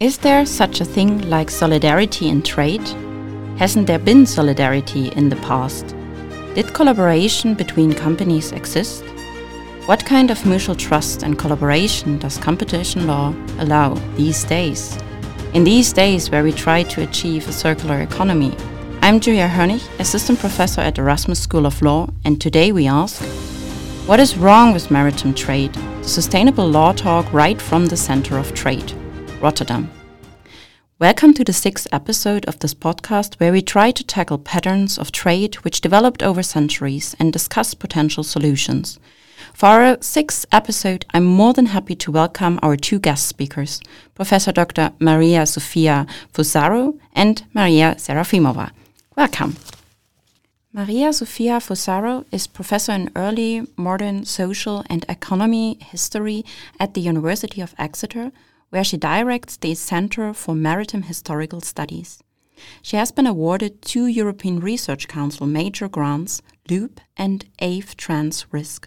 Is there such a thing like solidarity in trade? Hasn't there been solidarity in the past? Did collaboration between companies exist? What kind of mutual trust and collaboration does competition law allow these days? In these days where we try to achieve a circular economy, I'm Julia Hönig, Assistant Professor at Erasmus School of Law, and today we ask What is wrong with maritime trade? The sustainable law talk right from the center of trade. Rotterdam. Welcome to the sixth episode of this podcast, where we try to tackle patterns of trade which developed over centuries and discuss potential solutions. For our sixth episode, I'm more than happy to welcome our two guest speakers, Professor Dr. Maria Sofia Fusaro and Maria Serafimova. Welcome. Maria Sofia Fusaro is professor in early modern social and economy history at the University of Exeter where she directs the Center for Maritime Historical Studies. She has been awarded two European Research Council major grants, LOOP and AveTransRisk.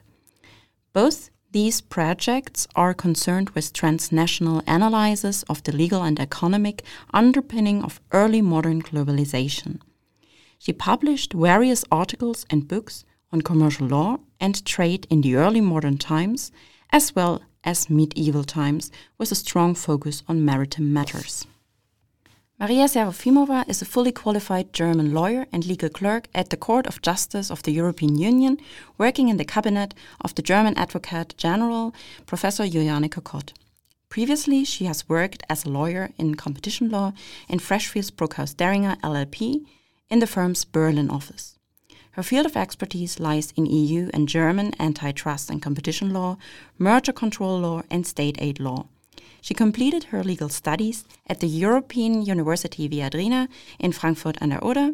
Both these projects are concerned with transnational analysis of the legal and economic underpinning of early modern globalization. She published various articles and books on commercial law and trade in the early modern times, as well as medieval times, with a strong focus on maritime matters. Maria Serafimova is a fully qualified German lawyer and legal clerk at the Court of Justice of the European Union, working in the cabinet of the German Advocate General, Professor Juliane Kokott. Previously, she has worked as a lawyer in competition law in Freshfields Bruckhaus Deringer LLP in the firm's Berlin office. Her field of expertise lies in EU and German antitrust and competition law, merger control law, and state aid law. She completed her legal studies at the European University Viadrina in Frankfurt an der Oder,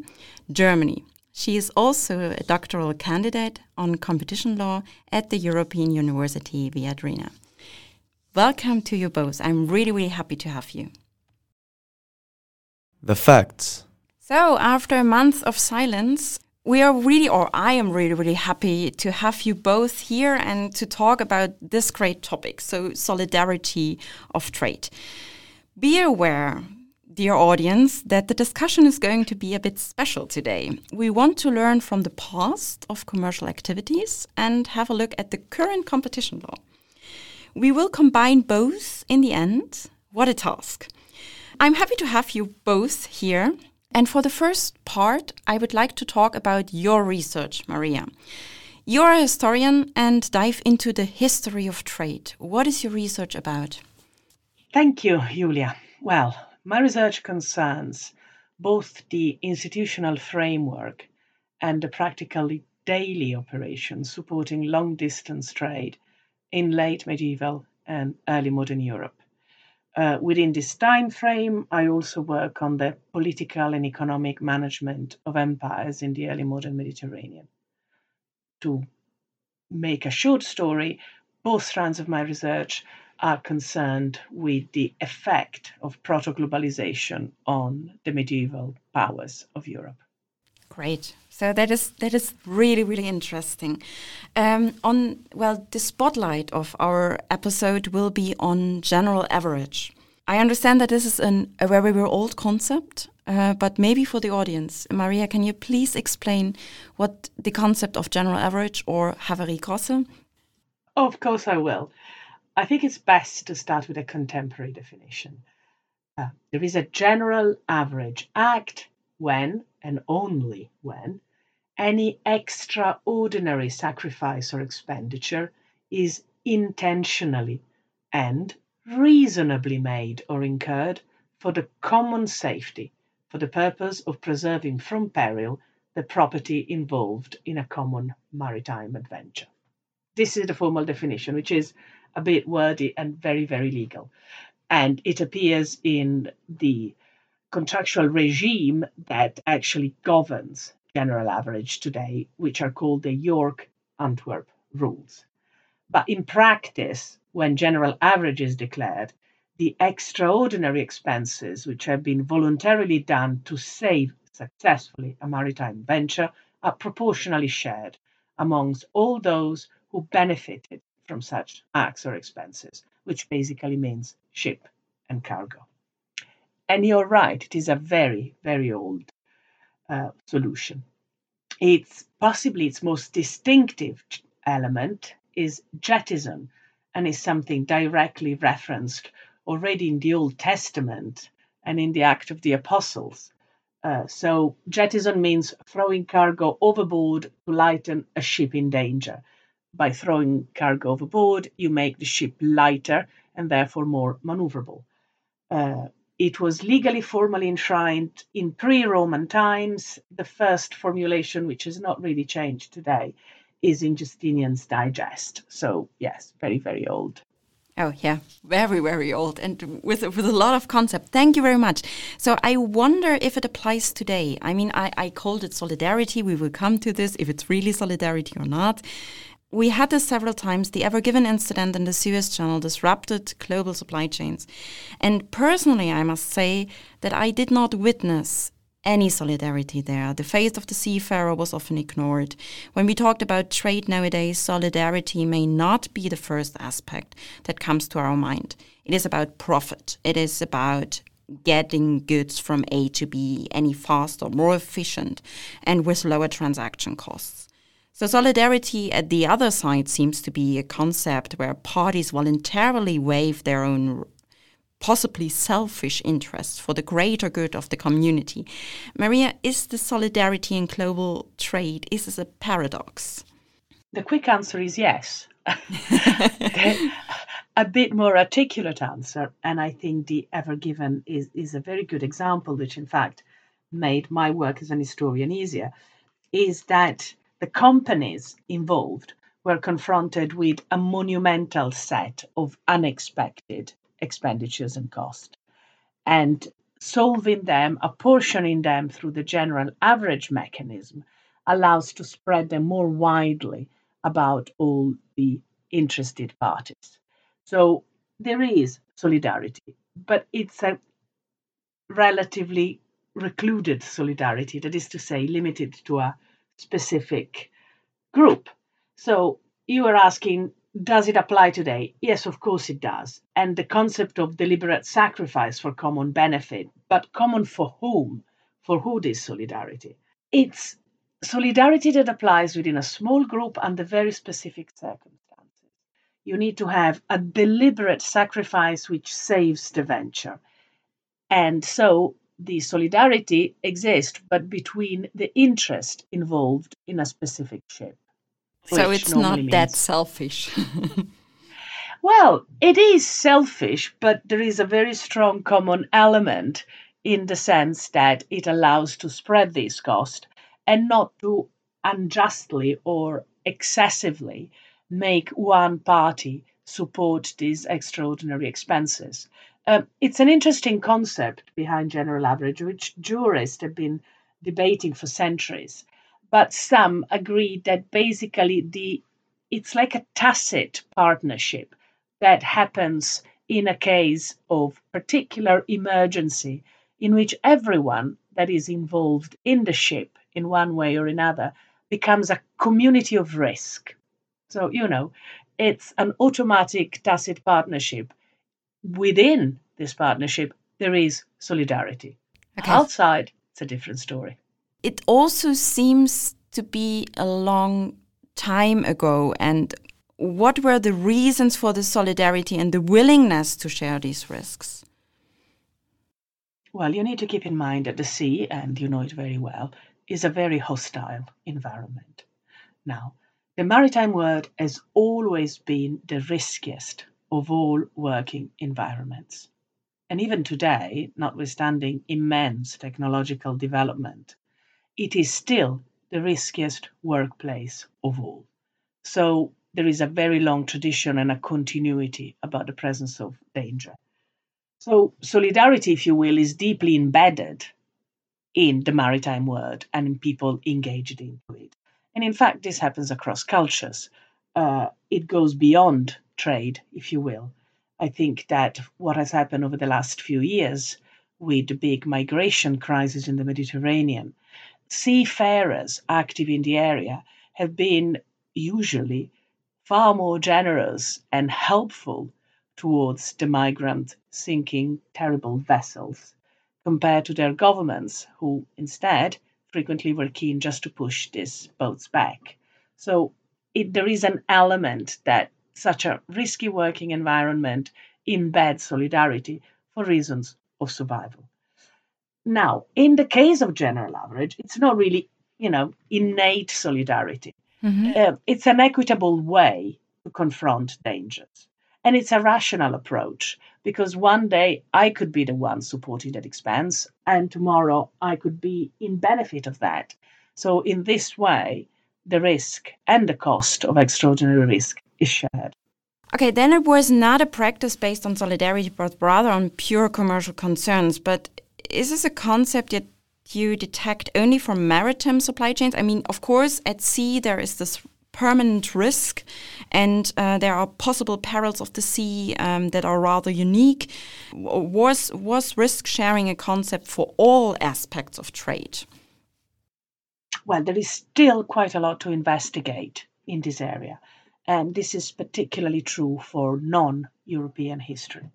Germany. She is also a doctoral candidate on competition law at the European University Viadrina. Welcome to you both. I'm really, really happy to have you. The facts. So, after a month of silence, we are really, or I am really, really happy to have you both here and to talk about this great topic. So, solidarity of trade. Be aware, dear audience, that the discussion is going to be a bit special today. We want to learn from the past of commercial activities and have a look at the current competition law. We will combine both in the end. What a task! I'm happy to have you both here and for the first part, I would like to talk about your research, Maria. You're a historian and dive into the history of trade. What is your research about? Thank you, Julia. Well, my research concerns both the institutional framework and the practically daily operations supporting long distance trade in late medieval and early modern Europe. Uh, within this time frame, I also work on the political and economic management of empires in the early modern Mediterranean. To make a short story, both strands of my research are concerned with the effect of proto globalization on the medieval powers of Europe. Great. So that is that is really really interesting. Um, on well, the spotlight of our episode will be on general average. I understand that this is an, a very very old concept, uh, but maybe for the audience, Maria, can you please explain what the concept of general average or Havarie-Grosse? Of course, I will. I think it's best to start with a contemporary definition. Uh, there is a general average act when and only when any extraordinary sacrifice or expenditure is intentionally and reasonably made or incurred for the common safety for the purpose of preserving from peril the property involved in a common maritime adventure. This is the formal definition, which is a bit wordy and very, very legal. And it appears in the contractual regime that actually governs general average today, which are called the York Antwerp rules. But in practice, when general average is declared, the extraordinary expenses which have been voluntarily done to save successfully a maritime venture are proportionally shared amongst all those who benefited from such acts or expenses, which basically means ship and cargo. And you're right, it is a very, very old uh, solution. It's possibly its most distinctive element is jettison and is something directly referenced already in the Old Testament and in the Act of the Apostles. Uh, so, jettison means throwing cargo overboard to lighten a ship in danger. By throwing cargo overboard, you make the ship lighter and therefore more maneuverable. Uh, it was legally formally enshrined in pre Roman times. The first formulation, which has not really changed today, is in Justinian's Digest. So, yes, very, very old. Oh yeah, very very old and with with a lot of concept. Thank you very much. So I wonder if it applies today. I mean, I, I called it solidarity. We will come to this if it's really solidarity or not. We had this several times. The Ever Given incident in the Suez Channel disrupted global supply chains. And personally, I must say that I did not witness any solidarity there. The face of the seafarer was often ignored. When we talked about trade nowadays, solidarity may not be the first aspect that comes to our mind. It is about profit, it is about getting goods from A to B any faster, more efficient, and with lower transaction costs. So, solidarity at the other side seems to be a concept where parties voluntarily waive their own possibly selfish interests for the greater good of the community. Maria, is the solidarity in global trade is this a paradox? The quick answer is yes. a bit more articulate answer, and I think the Ever Given is, is a very good example, which in fact made my work as an historian easier, is that the companies involved were confronted with a monumental set of unexpected expenditures and costs. And solving them, apportioning them through the general average mechanism, allows to spread them more widely about all the interested parties. So there is solidarity, but it's a relatively recluded solidarity, that is to say, limited to a specific group. So you are asking, does it apply today? Yes, of course it does. And the concept of deliberate sacrifice for common benefit, but common for whom? For who this solidarity? It's solidarity that applies within a small group under very specific circumstances. You need to have a deliberate sacrifice which saves the venture. And so the solidarity exists, but between the interest involved in a specific ship. So it's not means... that selfish. well, it is selfish, but there is a very strong common element in the sense that it allows to spread this cost and not to unjustly or excessively make one party support these extraordinary expenses. Um, it's an interesting concept behind general average, which jurists have been debating for centuries. But some agree that basically the it's like a tacit partnership that happens in a case of particular emergency in which everyone that is involved in the ship in one way or another becomes a community of risk. So, you know, it's an automatic tacit partnership within this partnership, there is solidarity. Okay. Outside, it's a different story. It also seems to be a long time ago. And what were the reasons for the solidarity and the willingness to share these risks? Well, you need to keep in mind that the sea, and you know it very well, is a very hostile environment. Now, the maritime world has always been the riskiest of all working environments. And even today, notwithstanding immense technological development, it is still the riskiest workplace of all. So there is a very long tradition and a continuity about the presence of danger. So solidarity, if you will, is deeply embedded in the maritime world and in people engaged into it. And in fact, this happens across cultures. Uh, it goes beyond trade, if you will. I think that what has happened over the last few years with the big migration crisis in the Mediterranean, seafarers active in the area have been usually far more generous and helpful towards the migrant sinking terrible vessels compared to their governments, who instead frequently were keen just to push these boats back. So it, there is an element that such a risky working environment embeds solidarity for reasons of survival. Now, in the case of general average, it's not really, you know, innate solidarity. Mm-hmm. Uh, it's an equitable way to confront dangers. And it's a rational approach because one day I could be the one supporting that expense, and tomorrow I could be in benefit of that. So, in this way, the risk and the cost of extraordinary risk is shared. Okay, then it was not a practice based on solidarity, but rather on pure commercial concerns. But is this a concept that you detect only for maritime supply chains? I mean, of course, at sea there is this permanent risk, and uh, there are possible perils of the sea um, that are rather unique. Was was risk sharing a concept for all aspects of trade? Well, there is still quite a lot to investigate in this area, and this is particularly true for non-European history.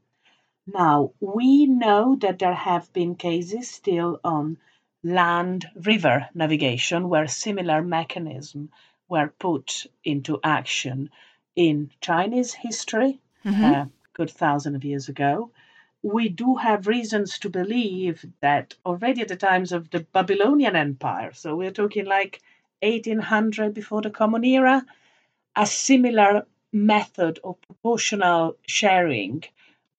Now, we know that there have been cases still on land river navigation where similar mechanisms were put into action in Chinese history mm-hmm. a good thousand of years ago. We do have reasons to believe that already at the times of the Babylonian Empire, so we're talking like 1800 before the Common Era, a similar method of proportional sharing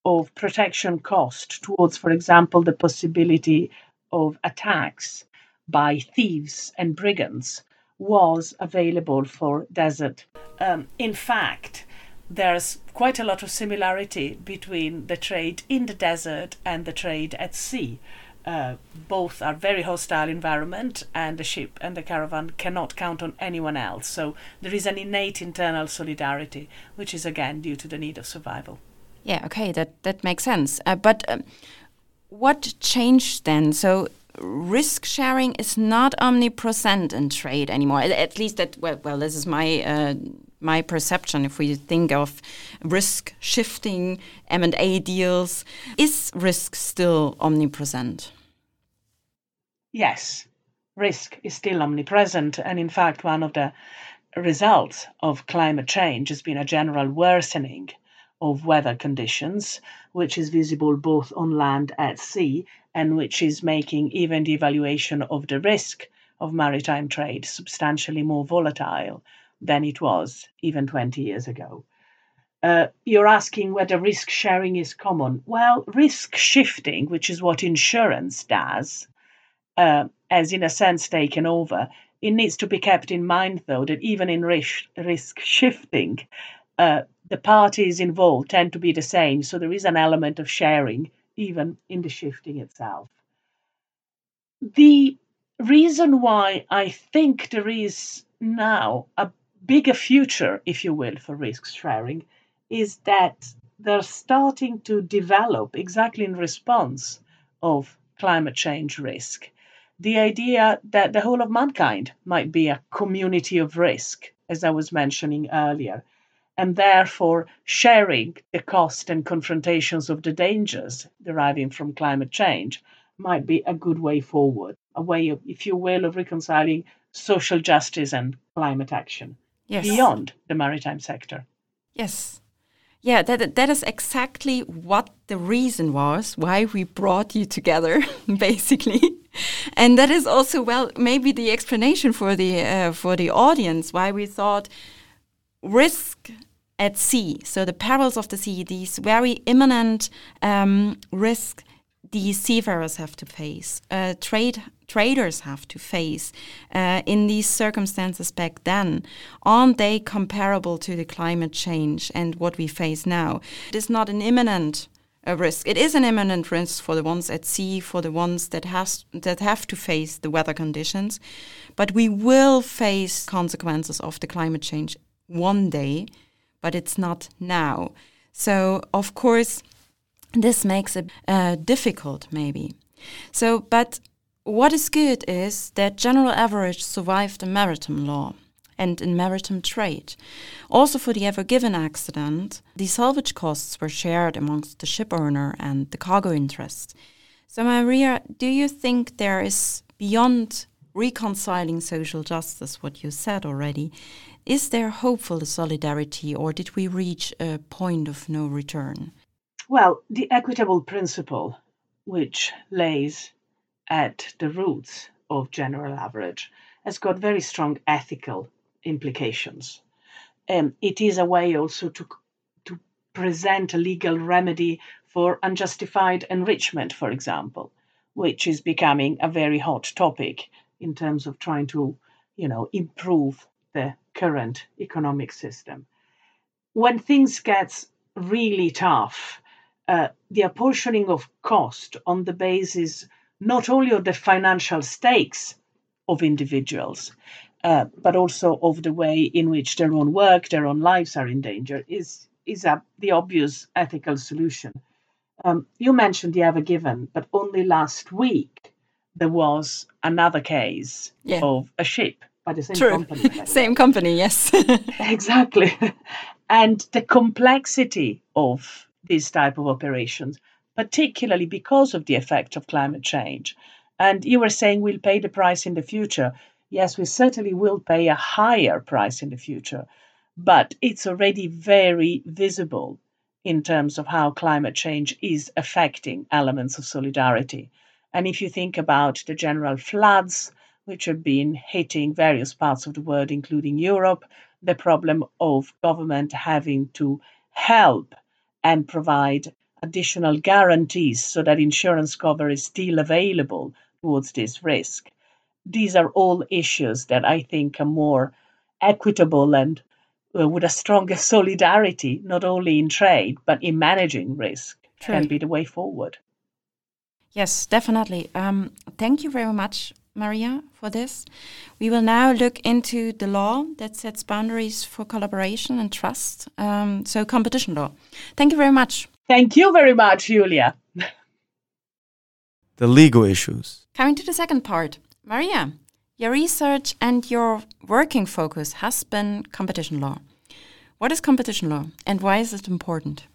of protection cost towards, for example, the possibility of attacks by thieves and brigands was available for desert. Um, in fact, there's quite a lot of similarity between the trade in the desert and the trade at sea. Uh, both are very hostile environment and the ship and the caravan cannot count on anyone else so there is an innate internal solidarity which is again due to the need of survival yeah, okay, that that makes sense. Uh, but um, what changed then? So risk sharing is not omnipresent in trade anymore. At least that well, well this is my uh, my perception. If we think of risk shifting M and A deals, is risk still omnipresent? Yes, risk is still omnipresent, and in fact, one of the results of climate change has been a general worsening of weather conditions, which is visible both on land at sea and which is making even the evaluation of the risk of maritime trade substantially more volatile than it was even 20 years ago. Uh, you're asking whether risk sharing is common. Well, risk shifting, which is what insurance does, uh, has in a sense taken over. It needs to be kept in mind, though, that even in risk, risk shifting, uh, the parties involved tend to be the same, so there is an element of sharing even in the shifting itself. The reason why I think there is now a bigger future, if you will, for risk sharing is that they're starting to develop exactly in response of climate change risk. The idea that the whole of mankind might be a community of risk, as I was mentioning earlier, and therefore sharing the cost and confrontations of the dangers deriving from climate change might be a good way forward, a way of, if you will, of reconciling social justice and climate action yes. beyond the maritime sector. Yes. Yeah, that that is exactly what the reason was why we brought you together, basically, and that is also well maybe the explanation for the uh, for the audience why we thought risk at sea. So the perils of the sea, these very imminent um, risks these seafarers have to face, uh, trade traders have to face uh, in these circumstances back then, aren't they comparable to the climate change and what we face now? It is not an imminent uh, risk. It is an imminent risk for the ones at sea, for the ones that has that have to face the weather conditions, but we will face consequences of the climate change one day but it's not now. So, of course, this makes it uh, difficult, maybe. So, but what is good is that general average survived the maritime law and in maritime trade. Also, for the Ever Given accident, the salvage costs were shared amongst the ship owner and the cargo interest. So, Maria, do you think there is beyond reconciling social justice, what you said already, is there hope for the solidarity or did we reach a point of no return? Well, the equitable principle, which lays at the roots of general average, has got very strong ethical implications. Um, it is a way also to, to present a legal remedy for unjustified enrichment, for example, which is becoming a very hot topic in terms of trying to, you know, improve the current economic system. When things get really tough, uh, the apportioning of cost on the basis not only of the financial stakes of individuals, uh, but also of the way in which their own work, their own lives are in danger, is is a, the obvious ethical solution. Um, you mentioned the Ever Given, but only last week there was another case yeah. of a ship by the same True. company. same company, yes. exactly. And the complexity of these type of operations, particularly because of the effect of climate change. And you were saying we'll pay the price in the future. Yes, we certainly will pay a higher price in the future, but it's already very visible in terms of how climate change is affecting elements of solidarity. And if you think about the general floods, which have been hitting various parts of the world, including Europe, the problem of government having to help and provide additional guarantees so that insurance cover is still available towards this risk. These are all issues that I think are more equitable and uh, with a stronger solidarity, not only in trade, but in managing risk, True. can be the way forward. Yes, definitely. Um, thank you very much, Maria, for this. We will now look into the law that sets boundaries for collaboration and trust. Um, so, competition law. Thank you very much. Thank you very much, Julia. the legal issues. Coming to the second part. Maria, your research and your working focus has been competition law. What is competition law and why is it important?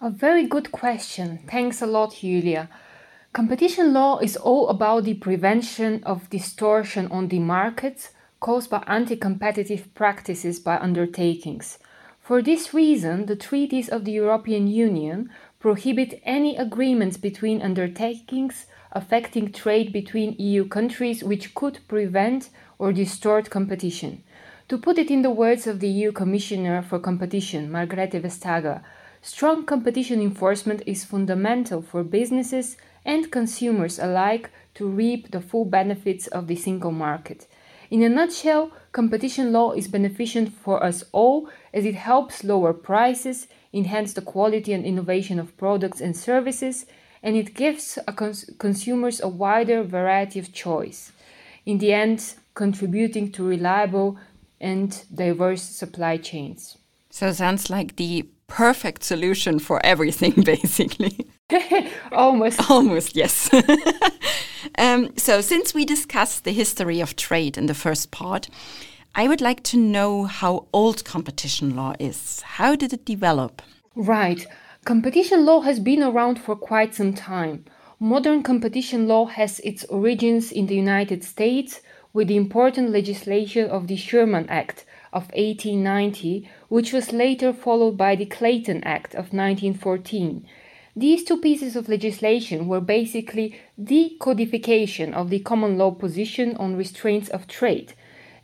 A very good question. Thanks a lot, Julia. Competition law is all about the prevention of distortion on the markets caused by anti competitive practices by undertakings. For this reason, the treaties of the European Union prohibit any agreements between undertakings affecting trade between EU countries which could prevent or distort competition. To put it in the words of the EU Commissioner for Competition, Margrethe Vestager, strong competition enforcement is fundamental for businesses and consumers alike to reap the full benefits of the single market. In a nutshell, competition law is beneficial for us all as it helps lower prices, enhance the quality and innovation of products and services, and it gives cons- consumers a wider variety of choice. In the end, contributing to reliable and diverse supply chains. So sounds like the perfect solution for everything, basically. Almost. Almost, yes. um, so, since we discussed the history of trade in the first part, I would like to know how old competition law is. How did it develop? Right. Competition law has been around for quite some time. Modern competition law has its origins in the United States with the important legislation of the Sherman Act of 1890, which was later followed by the Clayton Act of 1914 these two pieces of legislation were basically the codification of the common law position on restraints of trade.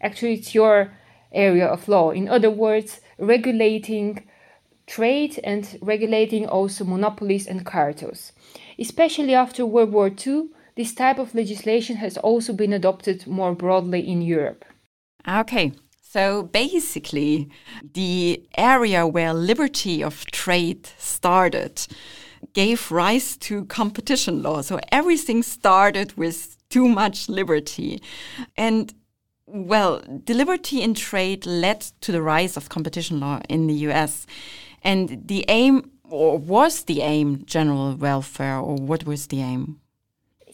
Actually, it's your area of law. In other words, regulating trade and regulating also monopolies and cartels. Especially after World War II, this type of legislation has also been adopted more broadly in Europe. Okay, so basically, the area where liberty of trade started gave rise to competition law. So everything started with too much liberty. And well, the liberty in trade led to the rise of competition law in the US. And the aim, or was the aim, general welfare, or what was the aim?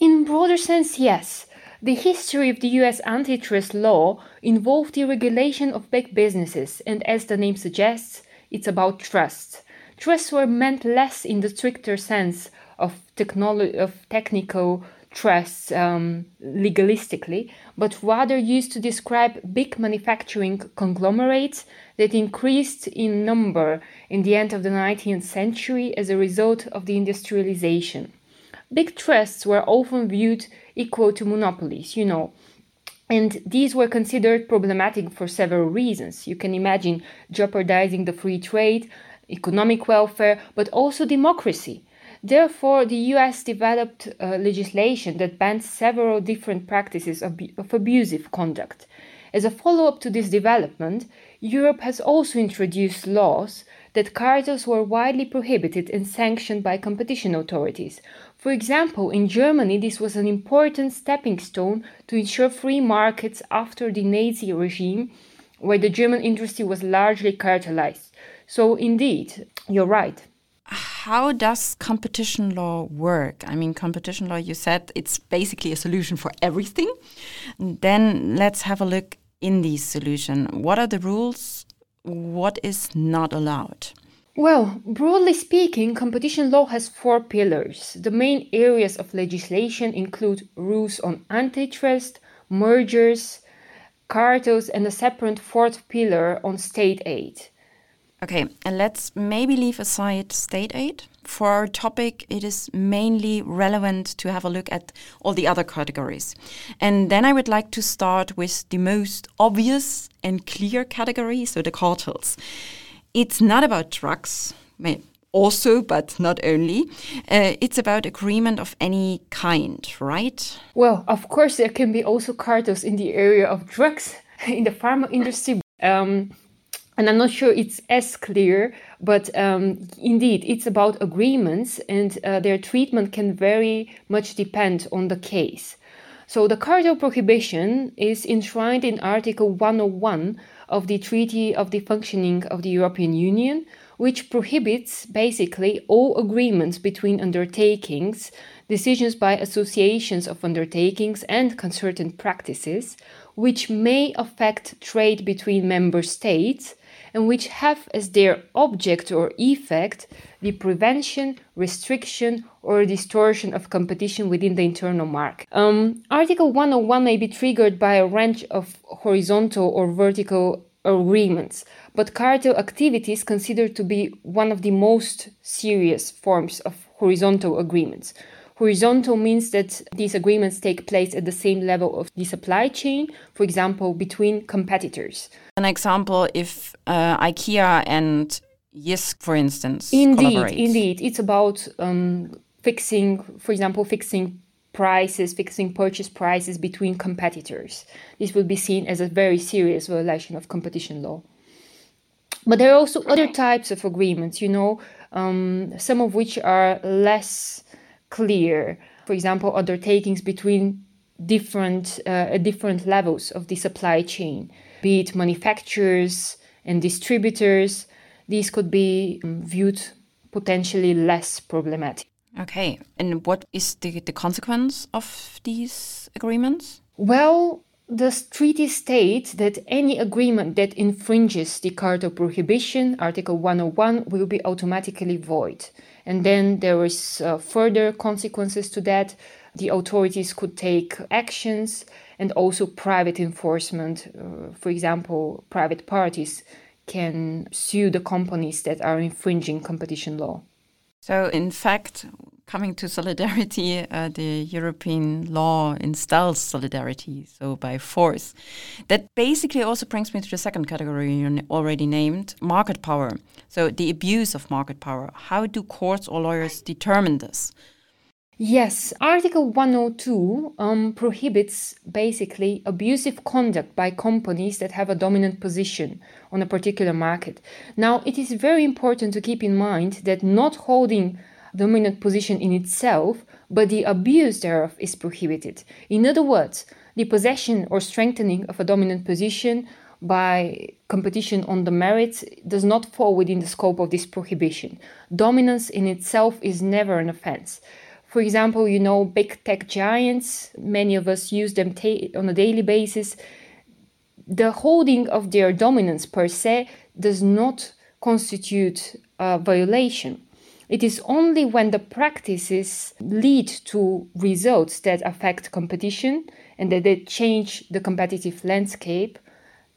In broader sense, yes. The history of the US antitrust law involved the regulation of big businesses, and as the name suggests, it's about trust. Trusts were meant less in the stricter sense of technology of technical trusts um, legalistically, but rather used to describe big manufacturing conglomerates that increased in number in the end of the 19th century as a result of the industrialization. Big trusts were often viewed equal to monopolies, you know, and these were considered problematic for several reasons. You can imagine jeopardizing the free trade, economic welfare, but also democracy. Therefore, the US developed uh, legislation that banned several different practices of, of abusive conduct. As a follow up to this development, Europe has also introduced laws that cartels were widely prohibited and sanctioned by competition authorities. For example, in Germany, this was an important stepping stone to ensure free markets after the Nazi regime, where the German industry was largely cartelized. So, indeed, you're right how does competition law work? I mean, competition law, you said it's basically a solution for everything. Then let's have a look in this solution. What are the rules? What is not allowed? Well, broadly speaking, competition law has four pillars. The main areas of legislation include rules on antitrust, mergers, cartels, and a separate fourth pillar on state aid. Okay, and let's maybe leave aside state aid. For our topic, it is mainly relevant to have a look at all the other categories. And then I would like to start with the most obvious and clear category, so the cartels. It's not about drugs, also, but not only. Uh, it's about agreement of any kind, right? Well, of course, there can be also cartels in the area of drugs in the pharma industry. Um, and I'm not sure it's as clear, but um, indeed, it's about agreements, and uh, their treatment can very much depend on the case. So, the cartel prohibition is enshrined in Article 101 of the Treaty of the Functioning of the European Union, which prohibits basically all agreements between undertakings, decisions by associations of undertakings, and concerted practices, which may affect trade between member states and which have as their object or effect the prevention, restriction, or distortion of competition within the internal market. Um, Article 101 may be triggered by a range of horizontal or vertical agreements, but cartel activity is considered to be one of the most serious forms of horizontal agreements. Horizontal means that these agreements take place at the same level of the supply chain, for example, between competitors. An example if uh, IKEA and Jysk, for instance, indeed, indeed, it's about um, fixing, for example, fixing prices, fixing purchase prices between competitors. This will be seen as a very serious violation of competition law. But there are also other types of agreements, you know, um, some of which are less clear. For example, undertakings between different uh, different levels of the supply chain, be it manufacturers and distributors. These could be um, viewed potentially less problematic. Okay, and what is the, the consequence of these agreements? Well, the treaty states that any agreement that infringes the cartel prohibition, Article 101, will be automatically void. And then there is uh, further consequences to that. The authorities could take actions and also private enforcement. Uh, for example, private parties can sue the companies that are infringing competition law. So, in fact, coming to solidarity, uh, the European law installs solidarity, so by force. That basically also brings me to the second category you already named market power. So, the abuse of market power. How do courts or lawyers determine this? Yes, Article 102 um, prohibits basically abusive conduct by companies that have a dominant position on a particular market. Now, it is very important to keep in mind that not holding dominant position in itself, but the abuse thereof is prohibited. In other words, the possession or strengthening of a dominant position by competition on the merits does not fall within the scope of this prohibition. Dominance in itself is never an offense. For example, you know, big tech giants, many of us use them ta- on a daily basis. The holding of their dominance per se does not constitute a violation. It is only when the practices lead to results that affect competition and that they change the competitive landscape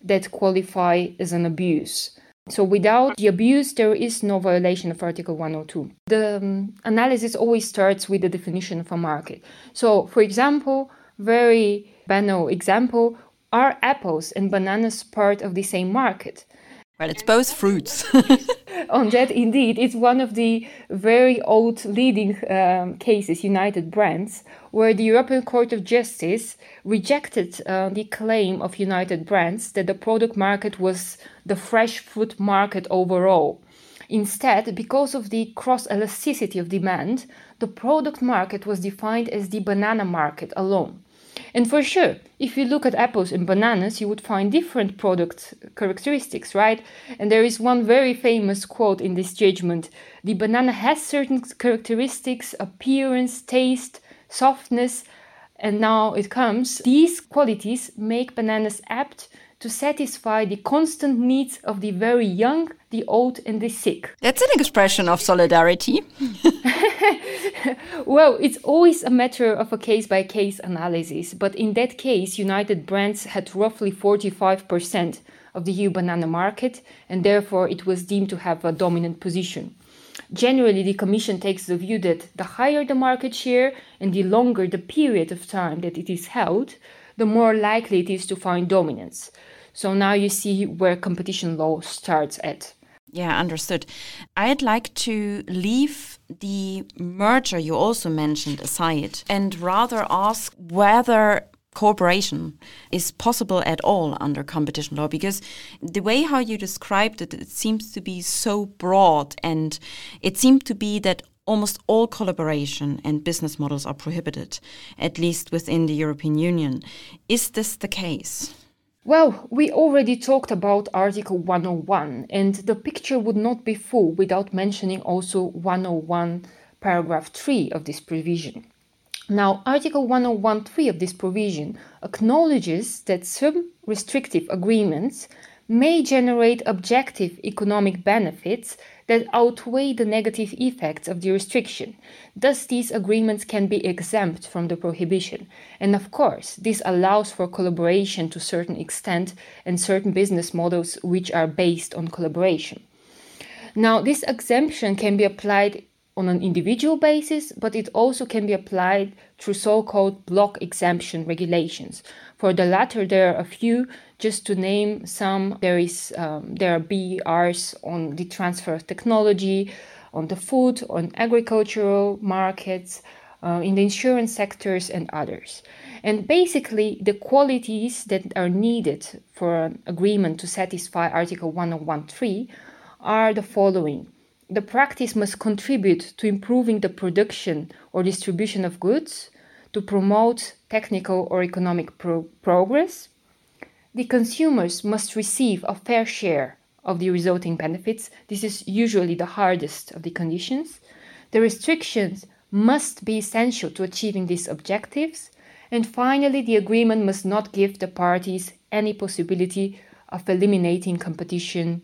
that qualify as an abuse. So without the abuse, there is no violation of Article 102. The um, analysis always starts with the definition of a market. So, for example, very banal example, are apples and bananas part of the same market? Well, it's both fruits. On that, indeed, it's one of the very old leading um, cases, United Brands, where the European Court of Justice rejected uh, the claim of United Brands that the product market was the fresh fruit market overall. Instead, because of the cross elasticity of demand, the product market was defined as the banana market alone. And for sure, if you look at apples and bananas, you would find different product characteristics, right? And there is one very famous quote in this judgment The banana has certain characteristics, appearance, taste, softness, and now it comes. These qualities make bananas apt to satisfy the constant needs of the very young, the old, and the sick. That's an expression of solidarity. well, it's always a matter of a case by case analysis, but in that case, United Brands had roughly 45% of the EU banana market, and therefore it was deemed to have a dominant position. Generally, the Commission takes the view that the higher the market share and the longer the period of time that it is held, the more likely it is to find dominance. So now you see where competition law starts at. Yeah, understood. I'd like to leave the merger you also mentioned aside and rather ask whether cooperation is possible at all under competition law because the way how you described it it seems to be so broad and it seemed to be that almost all collaboration and business models are prohibited, at least within the European Union. Is this the case? Well, we already talked about Article 101, and the picture would not be full without mentioning also 101, paragraph 3 of this provision. Now, Article 101.3 of this provision acknowledges that some restrictive agreements may generate objective economic benefits that outweigh the negative effects of the restriction. Thus, these agreements can be exempt from the prohibition. And of course, this allows for collaboration to a certain extent and certain business models which are based on collaboration. Now, this exemption can be applied on an individual basis, but it also can be applied through so called block exemption regulations. For the latter, there are a few just to name some, there is um, there are BRs on the transfer of technology, on the food, on agricultural markets, uh, in the insurance sectors, and others. And basically, the qualities that are needed for an agreement to satisfy Article 101.3 are the following. The practice must contribute to improving the production or distribution of goods, to promote technical or economic pro- progress, the consumers must receive a fair share of the resulting benefits. This is usually the hardest of the conditions. The restrictions must be essential to achieving these objectives. And finally, the agreement must not give the parties any possibility of eliminating competition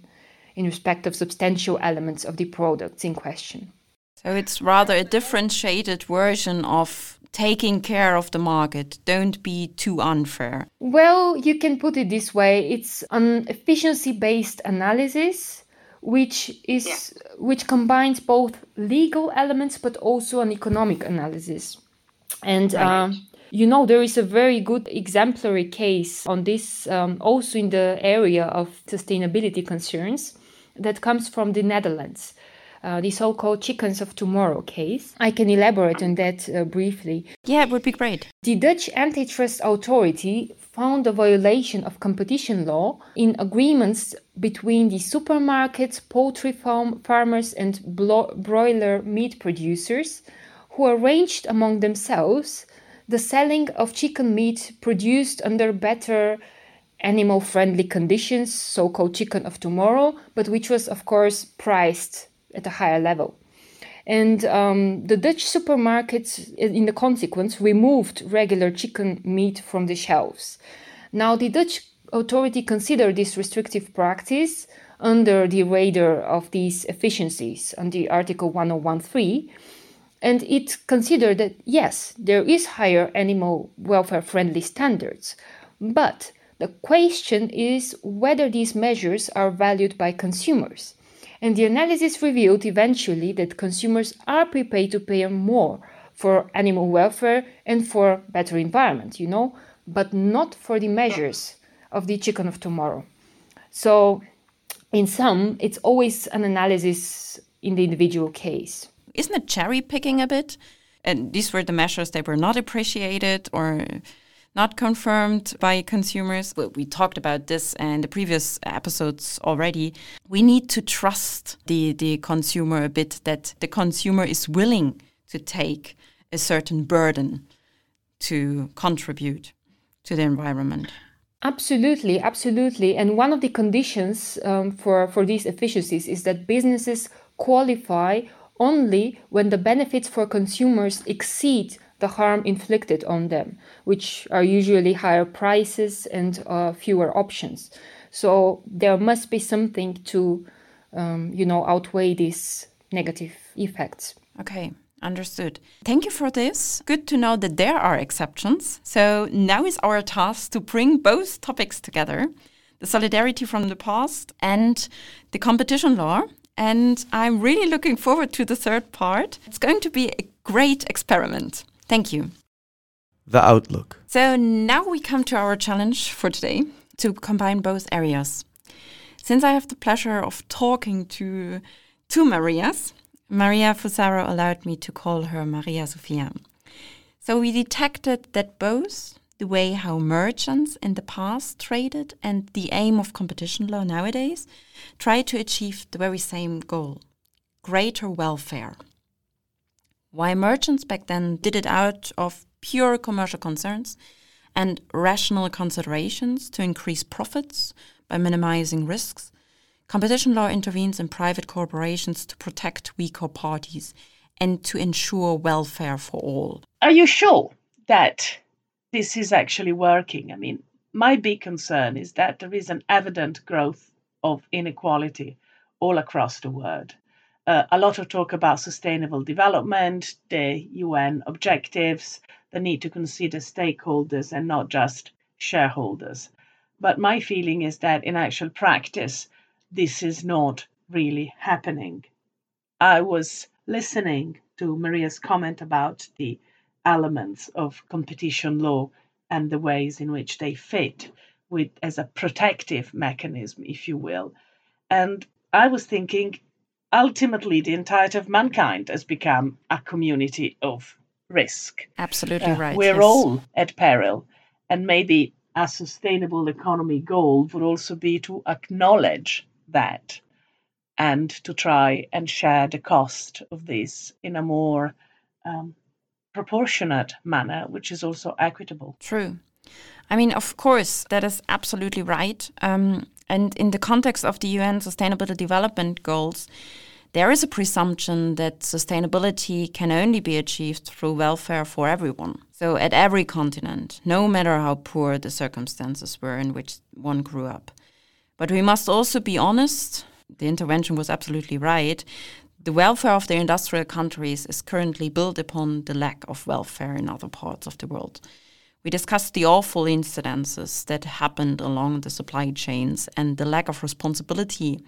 in respect of substantial elements of the products in question. So it's rather a differentiated version of taking care of the market. Don't be too unfair. Well, you can put it this way it's an efficiency based analysis which is yeah. which combines both legal elements but also an economic analysis and right. uh, you know there is a very good exemplary case on this um, also in the area of sustainability concerns that comes from the netherlands uh, the so called chickens of tomorrow case. I can elaborate on that uh, briefly. Yeah, it would be great. The Dutch antitrust authority found a violation of competition law in agreements between the supermarkets, poultry farm, farmers, and blo- broiler meat producers who arranged among themselves the selling of chicken meat produced under better animal friendly conditions, so called chicken of tomorrow, but which was, of course, priced at a higher level. And um, the Dutch supermarkets, in the consequence, removed regular chicken meat from the shelves. Now, the Dutch authority considered this restrictive practice under the radar of these efficiencies under Article 1013. And it considered that yes, there is higher animal welfare friendly standards, but the question is whether these measures are valued by consumers. And the analysis revealed eventually that consumers are prepared to pay more for animal welfare and for better environment, you know, but not for the measures of the chicken of tomorrow. So, in sum, it's always an analysis in the individual case. Isn't it cherry picking a bit? And these were the measures that were not appreciated or not confirmed by consumers. We talked about this in the previous episodes already. We need to trust the, the consumer a bit, that the consumer is willing to take a certain burden to contribute to the environment. Absolutely, absolutely. And one of the conditions um, for, for these efficiencies is that businesses qualify only when the benefits for consumers exceed the harm inflicted on them, which are usually higher prices and uh, fewer options. So there must be something to, um, you know, outweigh these negative effects. Okay. Understood. Thank you for this. Good to know that there are exceptions. So now is our task to bring both topics together the solidarity from the past and the competition law. And I'm really looking forward to the third part. It's going to be a great experiment. Thank you. The Outlook. So now we come to our challenge for today to combine both areas. Since I have the pleasure of talking to two Marias, Maria Fusaro allowed me to call her Maria Sofia. So we detected that both the way how merchants in the past traded and the aim of competition law nowadays try to achieve the very same goal greater welfare. Why merchants back then did it out of pure commercial concerns and rational considerations to increase profits by minimizing risks, Competition law intervenes in private corporations to protect weaker parties and to ensure welfare for all. Are you sure that this is actually working? I mean, my big concern is that there is an evident growth of inequality all across the world. Uh, a lot of talk about sustainable development, the UN objectives, the need to consider stakeholders and not just shareholders. But my feeling is that in actual practice, this is not really happening. I was listening to Maria's comment about the elements of competition law and the ways in which they fit with as a protective mechanism, if you will. And I was thinking, ultimately, the entirety of mankind has become a community of risk. Absolutely uh, right. We're yes. all at peril. And maybe a sustainable economy goal would also be to acknowledge that and to try and share the cost of this in a more um, proportionate manner, which is also equitable. True. I mean, of course, that is absolutely right. Um, and in the context of the UN Sustainable Development Goals, there is a presumption that sustainability can only be achieved through welfare for everyone. So, at every continent, no matter how poor the circumstances were in which one grew up. But we must also be honest, the intervention was absolutely right. The welfare of the industrial countries is currently built upon the lack of welfare in other parts of the world. We discussed the awful incidences that happened along the supply chains and the lack of responsibility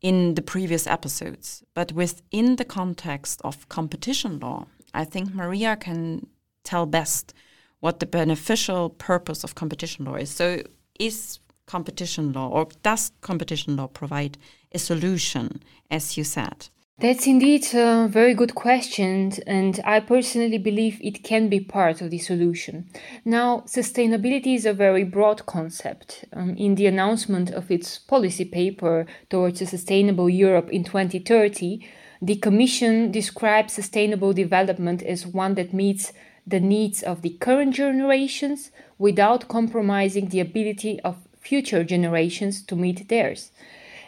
in the previous episodes. But within the context of competition law, I think Maria can tell best what the beneficial purpose of competition law is. So, is competition law, or does competition law provide a solution, as you said? That's indeed a very good question, and I personally believe it can be part of the solution. Now, sustainability is a very broad concept. Um, in the announcement of its policy paper towards a sustainable Europe in 2030, the Commission describes sustainable development as one that meets the needs of the current generations without compromising the ability of future generations to meet theirs.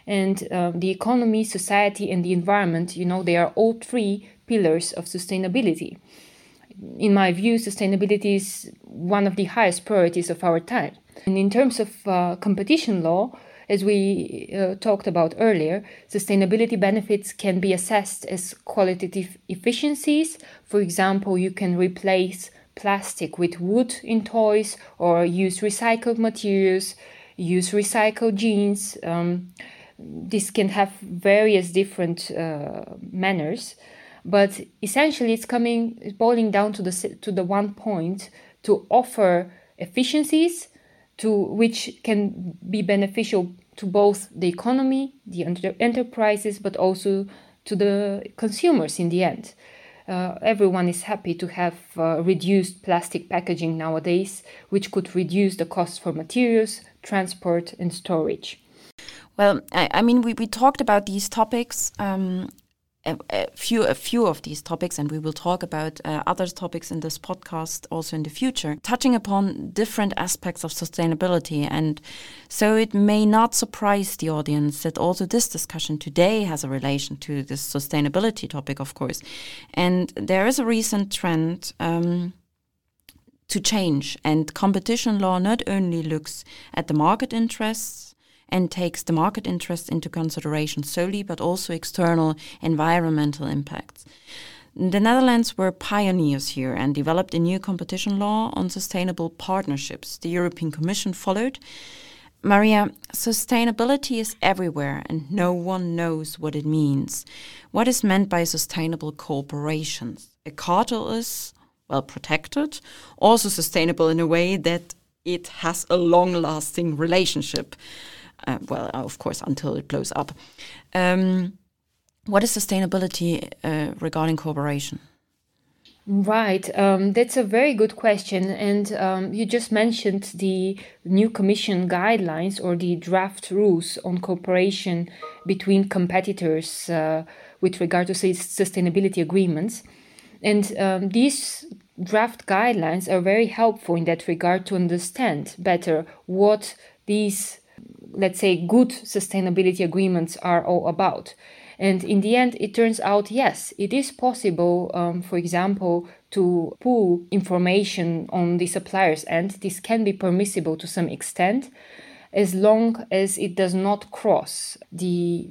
And um, the economy, society, and the environment, you know, they are all three pillars of sustainability. In my view, sustainability is one of the highest priorities of our time. And in terms of uh, competition law, as we uh, talked about earlier, sustainability benefits can be assessed as qualitative efficiencies. For example, you can replace plastic with wood in toys or use recycled materials, use recycled jeans. Um, this can have various different uh, manners, but essentially it's coming, it's boiling down to the to the one point to offer efficiencies to which can be beneficial to both the economy, the enterprises, but also to the consumers in the end. Uh, everyone is happy to have uh, reduced plastic packaging nowadays, which could reduce the cost for materials, transport, and storage. Well, I, I mean, we, we talked about these topics um, a, a, few a few of these topics, and we will talk about uh, other topics in this podcast also in the future, touching upon different aspects of sustainability. And so it may not surprise the audience that also this discussion today has a relation to this sustainability topic, of course. And there is a recent trend. Um, to change, and competition law not only looks at the market interests and takes the market interest into consideration solely, but also external environmental impacts. The Netherlands were pioneers here and developed a new competition law on sustainable partnerships. The European Commission followed. Maria, sustainability is everywhere and no one knows what it means. What is meant by sustainable corporations? A cartel is, well, protected, also sustainable in a way that it has a long lasting relationship uh, well, uh, of course, until it blows up. Um, what is sustainability uh, regarding cooperation? Right, um, that's a very good question. And um, you just mentioned the new Commission guidelines or the draft rules on cooperation between competitors uh, with regard to sustainability agreements. And um, these draft guidelines are very helpful in that regard to understand better what these let's say, good sustainability agreements are all about. And in the end, it turns out yes, it is possible, um, for example, to pull information on the supplier's end. This can be permissible to some extent as long as it does not cross the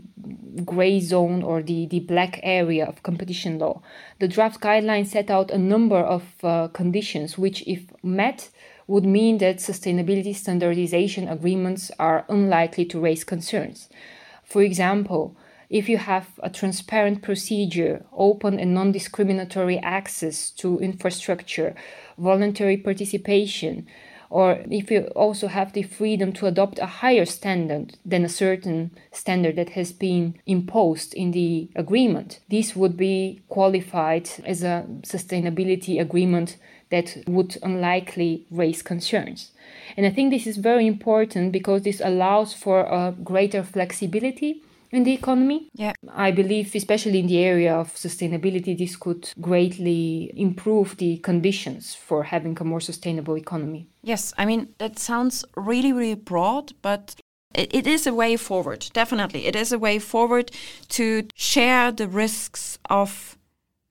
gray zone or the, the black area of competition law. The draft guidelines set out a number of uh, conditions which, if met, would mean that sustainability standardization agreements are unlikely to raise concerns. For example, if you have a transparent procedure, open and non discriminatory access to infrastructure, voluntary participation, or if you also have the freedom to adopt a higher standard than a certain standard that has been imposed in the agreement, this would be qualified as a sustainability agreement that would unlikely raise concerns. And I think this is very important because this allows for a greater flexibility in the economy. Yeah. I believe, especially in the area of sustainability, this could greatly improve the conditions for having a more sustainable economy. Yes, I mean, that sounds really, really broad, but it, it is a way forward, definitely. It is a way forward to share the risks of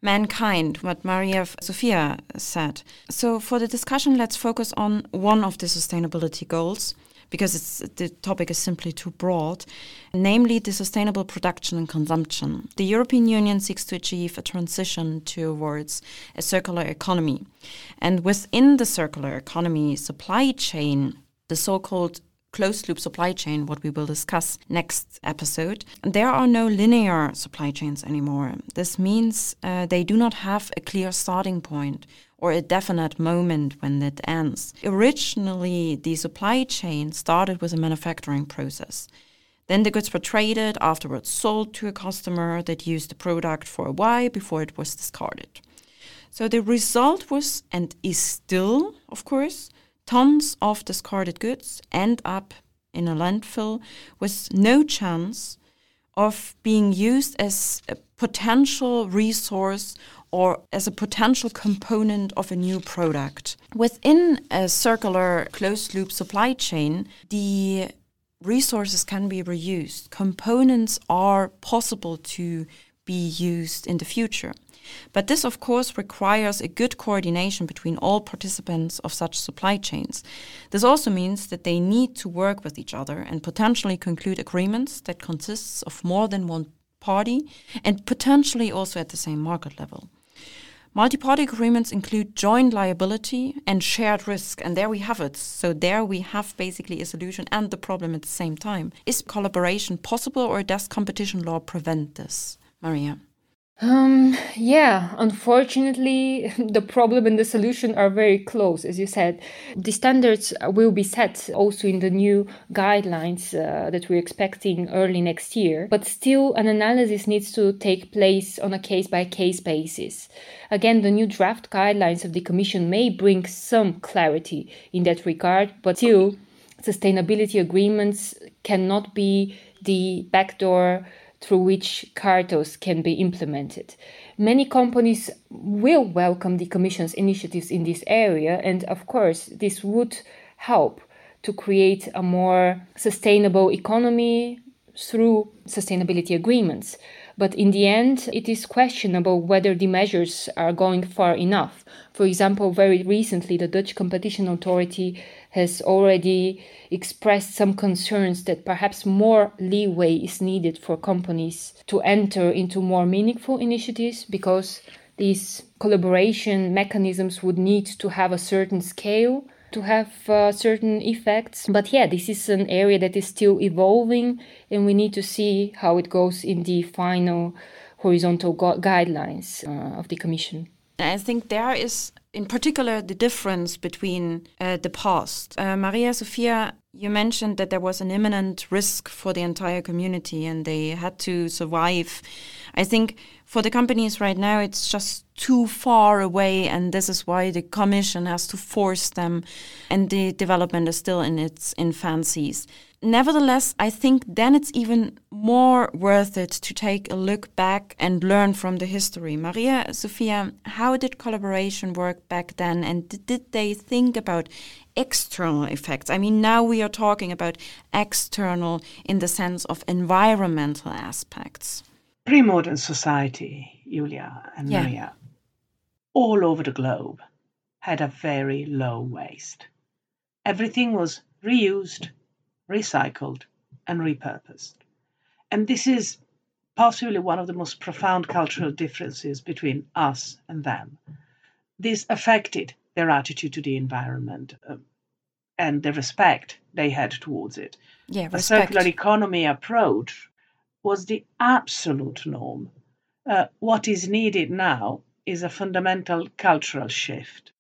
mankind, what Maria Sophia said. So, for the discussion, let's focus on one of the sustainability goals because the topic is simply too broad, namely the sustainable production and consumption. The European Union seeks to achieve a transition towards a circular economy. And within the circular economy supply chain, the so called closed loop supply chain, what we will discuss next episode, there are no linear supply chains anymore. This means uh, they do not have a clear starting point or a definite moment when it ends. Originally, the supply chain started with a manufacturing process. Then the goods were traded, afterwards sold to a customer that used the product for a while before it was discarded. So the result was, and is still, of course, tons of discarded goods end up in a landfill with no chance of being used as a potential resource or as a potential component of a new product. Within a circular closed loop supply chain, the resources can be reused. Components are possible to be used in the future. But this, of course, requires a good coordination between all participants of such supply chains. This also means that they need to work with each other and potentially conclude agreements that consists of more than one party and potentially also at the same market level. Multi party agreements include joint liability and shared risk, and there we have it. So, there we have basically a solution and the problem at the same time. Is collaboration possible, or does competition law prevent this? Maria. Um, yeah, unfortunately, the problem and the solution are very close, as you said. The standards will be set also in the new guidelines uh, that we're expecting early next year, but still, an analysis needs to take place on a case by case basis. Again, the new draft guidelines of the Commission may bring some clarity in that regard, but still, sustainability agreements cannot be the backdoor through which cartels can be implemented. Many companies will welcome the Commission's initiatives in this area, and of course, this would help to create a more sustainable economy through sustainability agreements. But in the end, it is questionable whether the measures are going far enough. For example, very recently, the Dutch Competition Authority has already expressed some concerns that perhaps more leeway is needed for companies to enter into more meaningful initiatives because these collaboration mechanisms would need to have a certain scale to have uh, certain effects. But yeah, this is an area that is still evolving, and we need to see how it goes in the final horizontal gu- guidelines uh, of the Commission. I think there is, in particular, the difference between uh, the past. Uh, Maria Sophia, you mentioned that there was an imminent risk for the entire community and they had to survive. I think for the companies right now, it's just too far away, and this is why the Commission has to force them, and the development is still in its infancies. Nevertheless, I think then it's even more worth it to take a look back and learn from the history. Maria, Sophia, how did collaboration work back then, and did they think about external effects? I mean, now we are talking about external in the sense of environmental aspects pre modern society, Julia and yeah. Maria, all over the globe had a very low waste. Everything was reused, recycled, and repurposed. And this is possibly one of the most profound cultural differences between us and them. This affected their attitude to the environment uh, and the respect they had towards it. Yeah, a circular economy approach was the absolute norm. Uh, what is needed now is a fundamental cultural shift.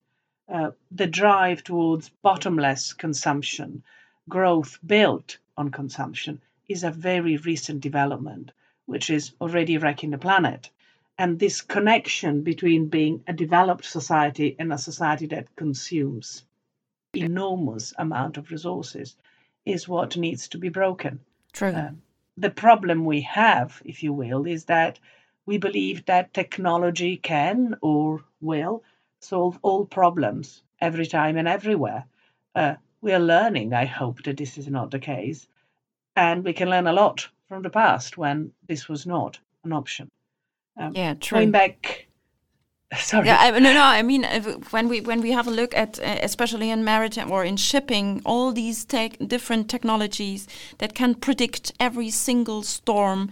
Uh, the drive towards bottomless consumption, growth built on consumption, is a very recent development, which is already wrecking the planet. And this connection between being a developed society and a society that consumes enormous amount of resources is what needs to be broken. True. Um, the problem we have, if you will, is that we believe that technology can or will solve all problems every time and everywhere. Uh, we are learning, I hope, that this is not the case. And we can learn a lot from the past when this was not an option. Um, yeah, true. Going back Sorry. Yeah, I, no, no. I mean, when we when we have a look at, uh, especially in maritime or in shipping, all these tech, different technologies that can predict every single storm,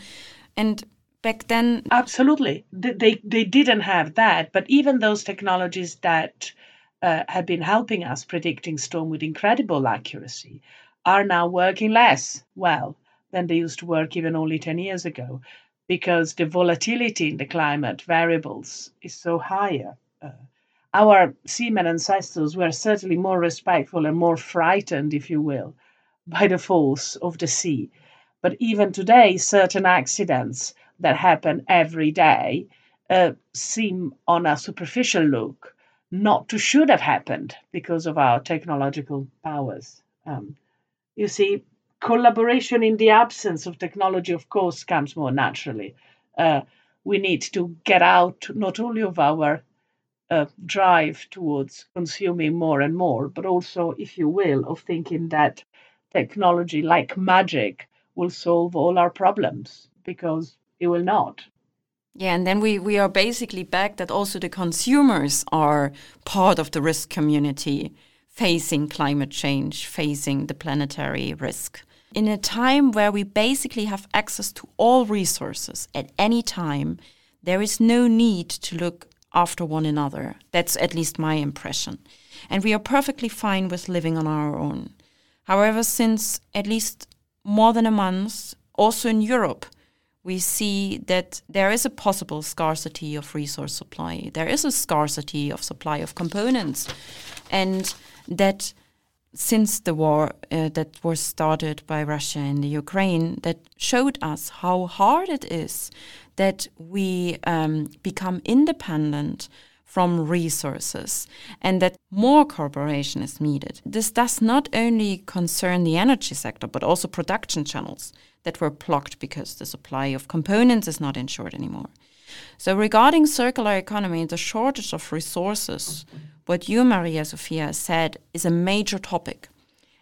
and back then, absolutely, they they didn't have that. But even those technologies that uh, have been helping us predicting storm with incredible accuracy are now working less well than they used to work even only ten years ago because the volatility in the climate variables is so higher. Uh, our seamen ancestors were certainly more respectful and more frightened, if you will, by the force of the sea. But even today, certain accidents that happen every day uh, seem, on a superficial look, not to should have happened because of our technological powers. Um, you see, collaboration in the absence of technology, of course, comes more naturally. Uh, we need to get out not only of our uh, drive towards consuming more and more, but also, if you will, of thinking that technology, like magic, will solve all our problems because it will not. Yeah, and then we, we are basically back that also the consumers are part of the risk community facing climate change, facing the planetary risk. In a time where we basically have access to all resources at any time, there is no need to look after one another. That's at least my impression. And we are perfectly fine with living on our own. However, since at least more than a month, also in Europe, we see that there is a possible scarcity of resource supply. There is a scarcity of supply of components. And that since the war uh, that was started by Russia in the Ukraine, that showed us how hard it is that we um, become independent from resources and that more cooperation is needed. This does not only concern the energy sector, but also production channels that were blocked because the supply of components is not ensured anymore. So, regarding circular economy, the shortage of resources, what you, Maria Sophia, said is a major topic.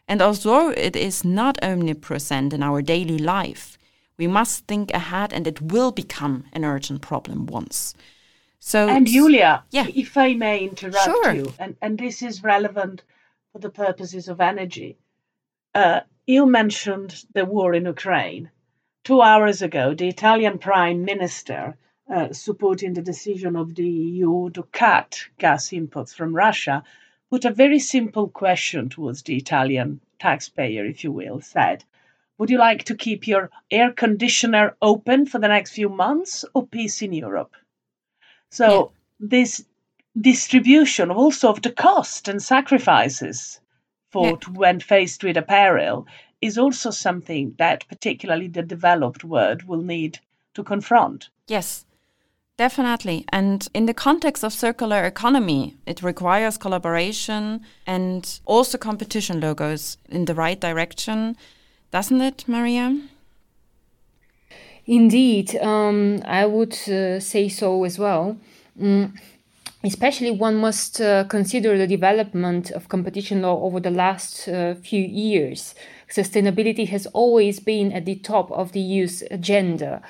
And although it is not omnipresent in our daily life, we must think ahead and it will become an urgent problem once. So And Julia, yeah. if I may interrupt sure. you, and, and this is relevant for the purposes of energy. Uh, you mentioned the war in Ukraine. Two hours ago, the Italian Prime Minister, uh, supporting the decision of the EU to cut gas imports from Russia, put a very simple question towards the Italian taxpayer, if you will, said, Would you like to keep your air conditioner open for the next few months or peace in Europe? So, yeah. this distribution of also of the cost and sacrifices for yeah. when faced with a peril is also something that particularly the developed world will need to confront. Yes. Definitely. And in the context of circular economy, it requires collaboration and also competition logos in the right direction, doesn't it, Maria? Indeed, um, I would uh, say so as well. Mm especially one must uh, consider the development of competition law over the last uh, few years. Sustainability has always been at the top of the EU's agenda.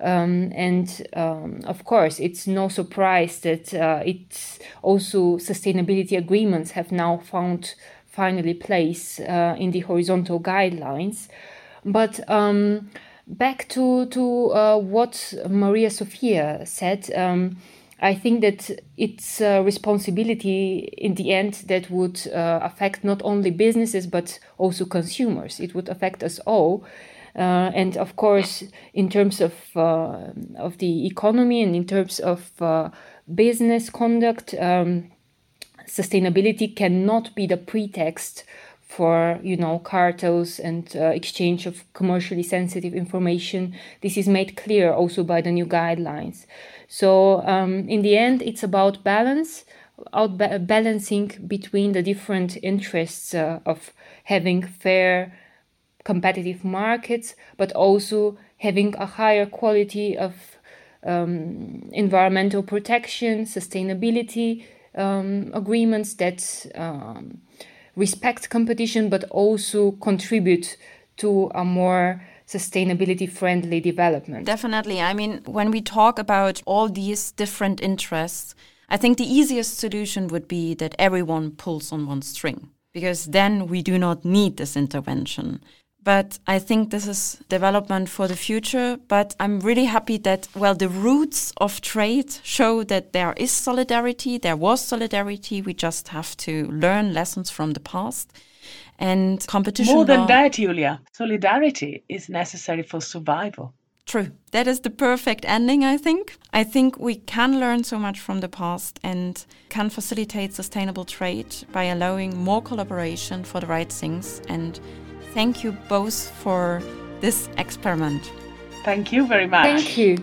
Um, and um, of course, it's no surprise that uh, it's also sustainability agreements have now found finally place uh, in the horizontal guidelines. But um, back to to uh, what Maria Sofia said um, I think that it's a responsibility in the end that would uh, affect not only businesses but also consumers. It would affect us all. Uh, and of course, in terms of uh, of the economy and in terms of uh, business conduct, um, sustainability cannot be the pretext for you know cartels and uh, exchange of commercially sensitive information. This is made clear also by the new guidelines. So um, in the end, it's about balance, out balancing between the different interests uh, of having fair, competitive markets, but also having a higher quality of um, environmental protection, sustainability um, agreements that um, respect competition, but also contribute to a more sustainability friendly development. Definitely. I mean, when we talk about all these different interests, I think the easiest solution would be that everyone pulls on one string, because then we do not need this intervention. But I think this is development for the future. But I'm really happy that, well, the roots of trade show that there is solidarity. There was solidarity. We just have to learn lessons from the past and competition. More than that, Julia, solidarity is necessary for survival. True. That is the perfect ending, I think. I think we can learn so much from the past and can facilitate sustainable trade by allowing more collaboration for the right things. And thank you both for this experiment. Thank you very much. Thank you.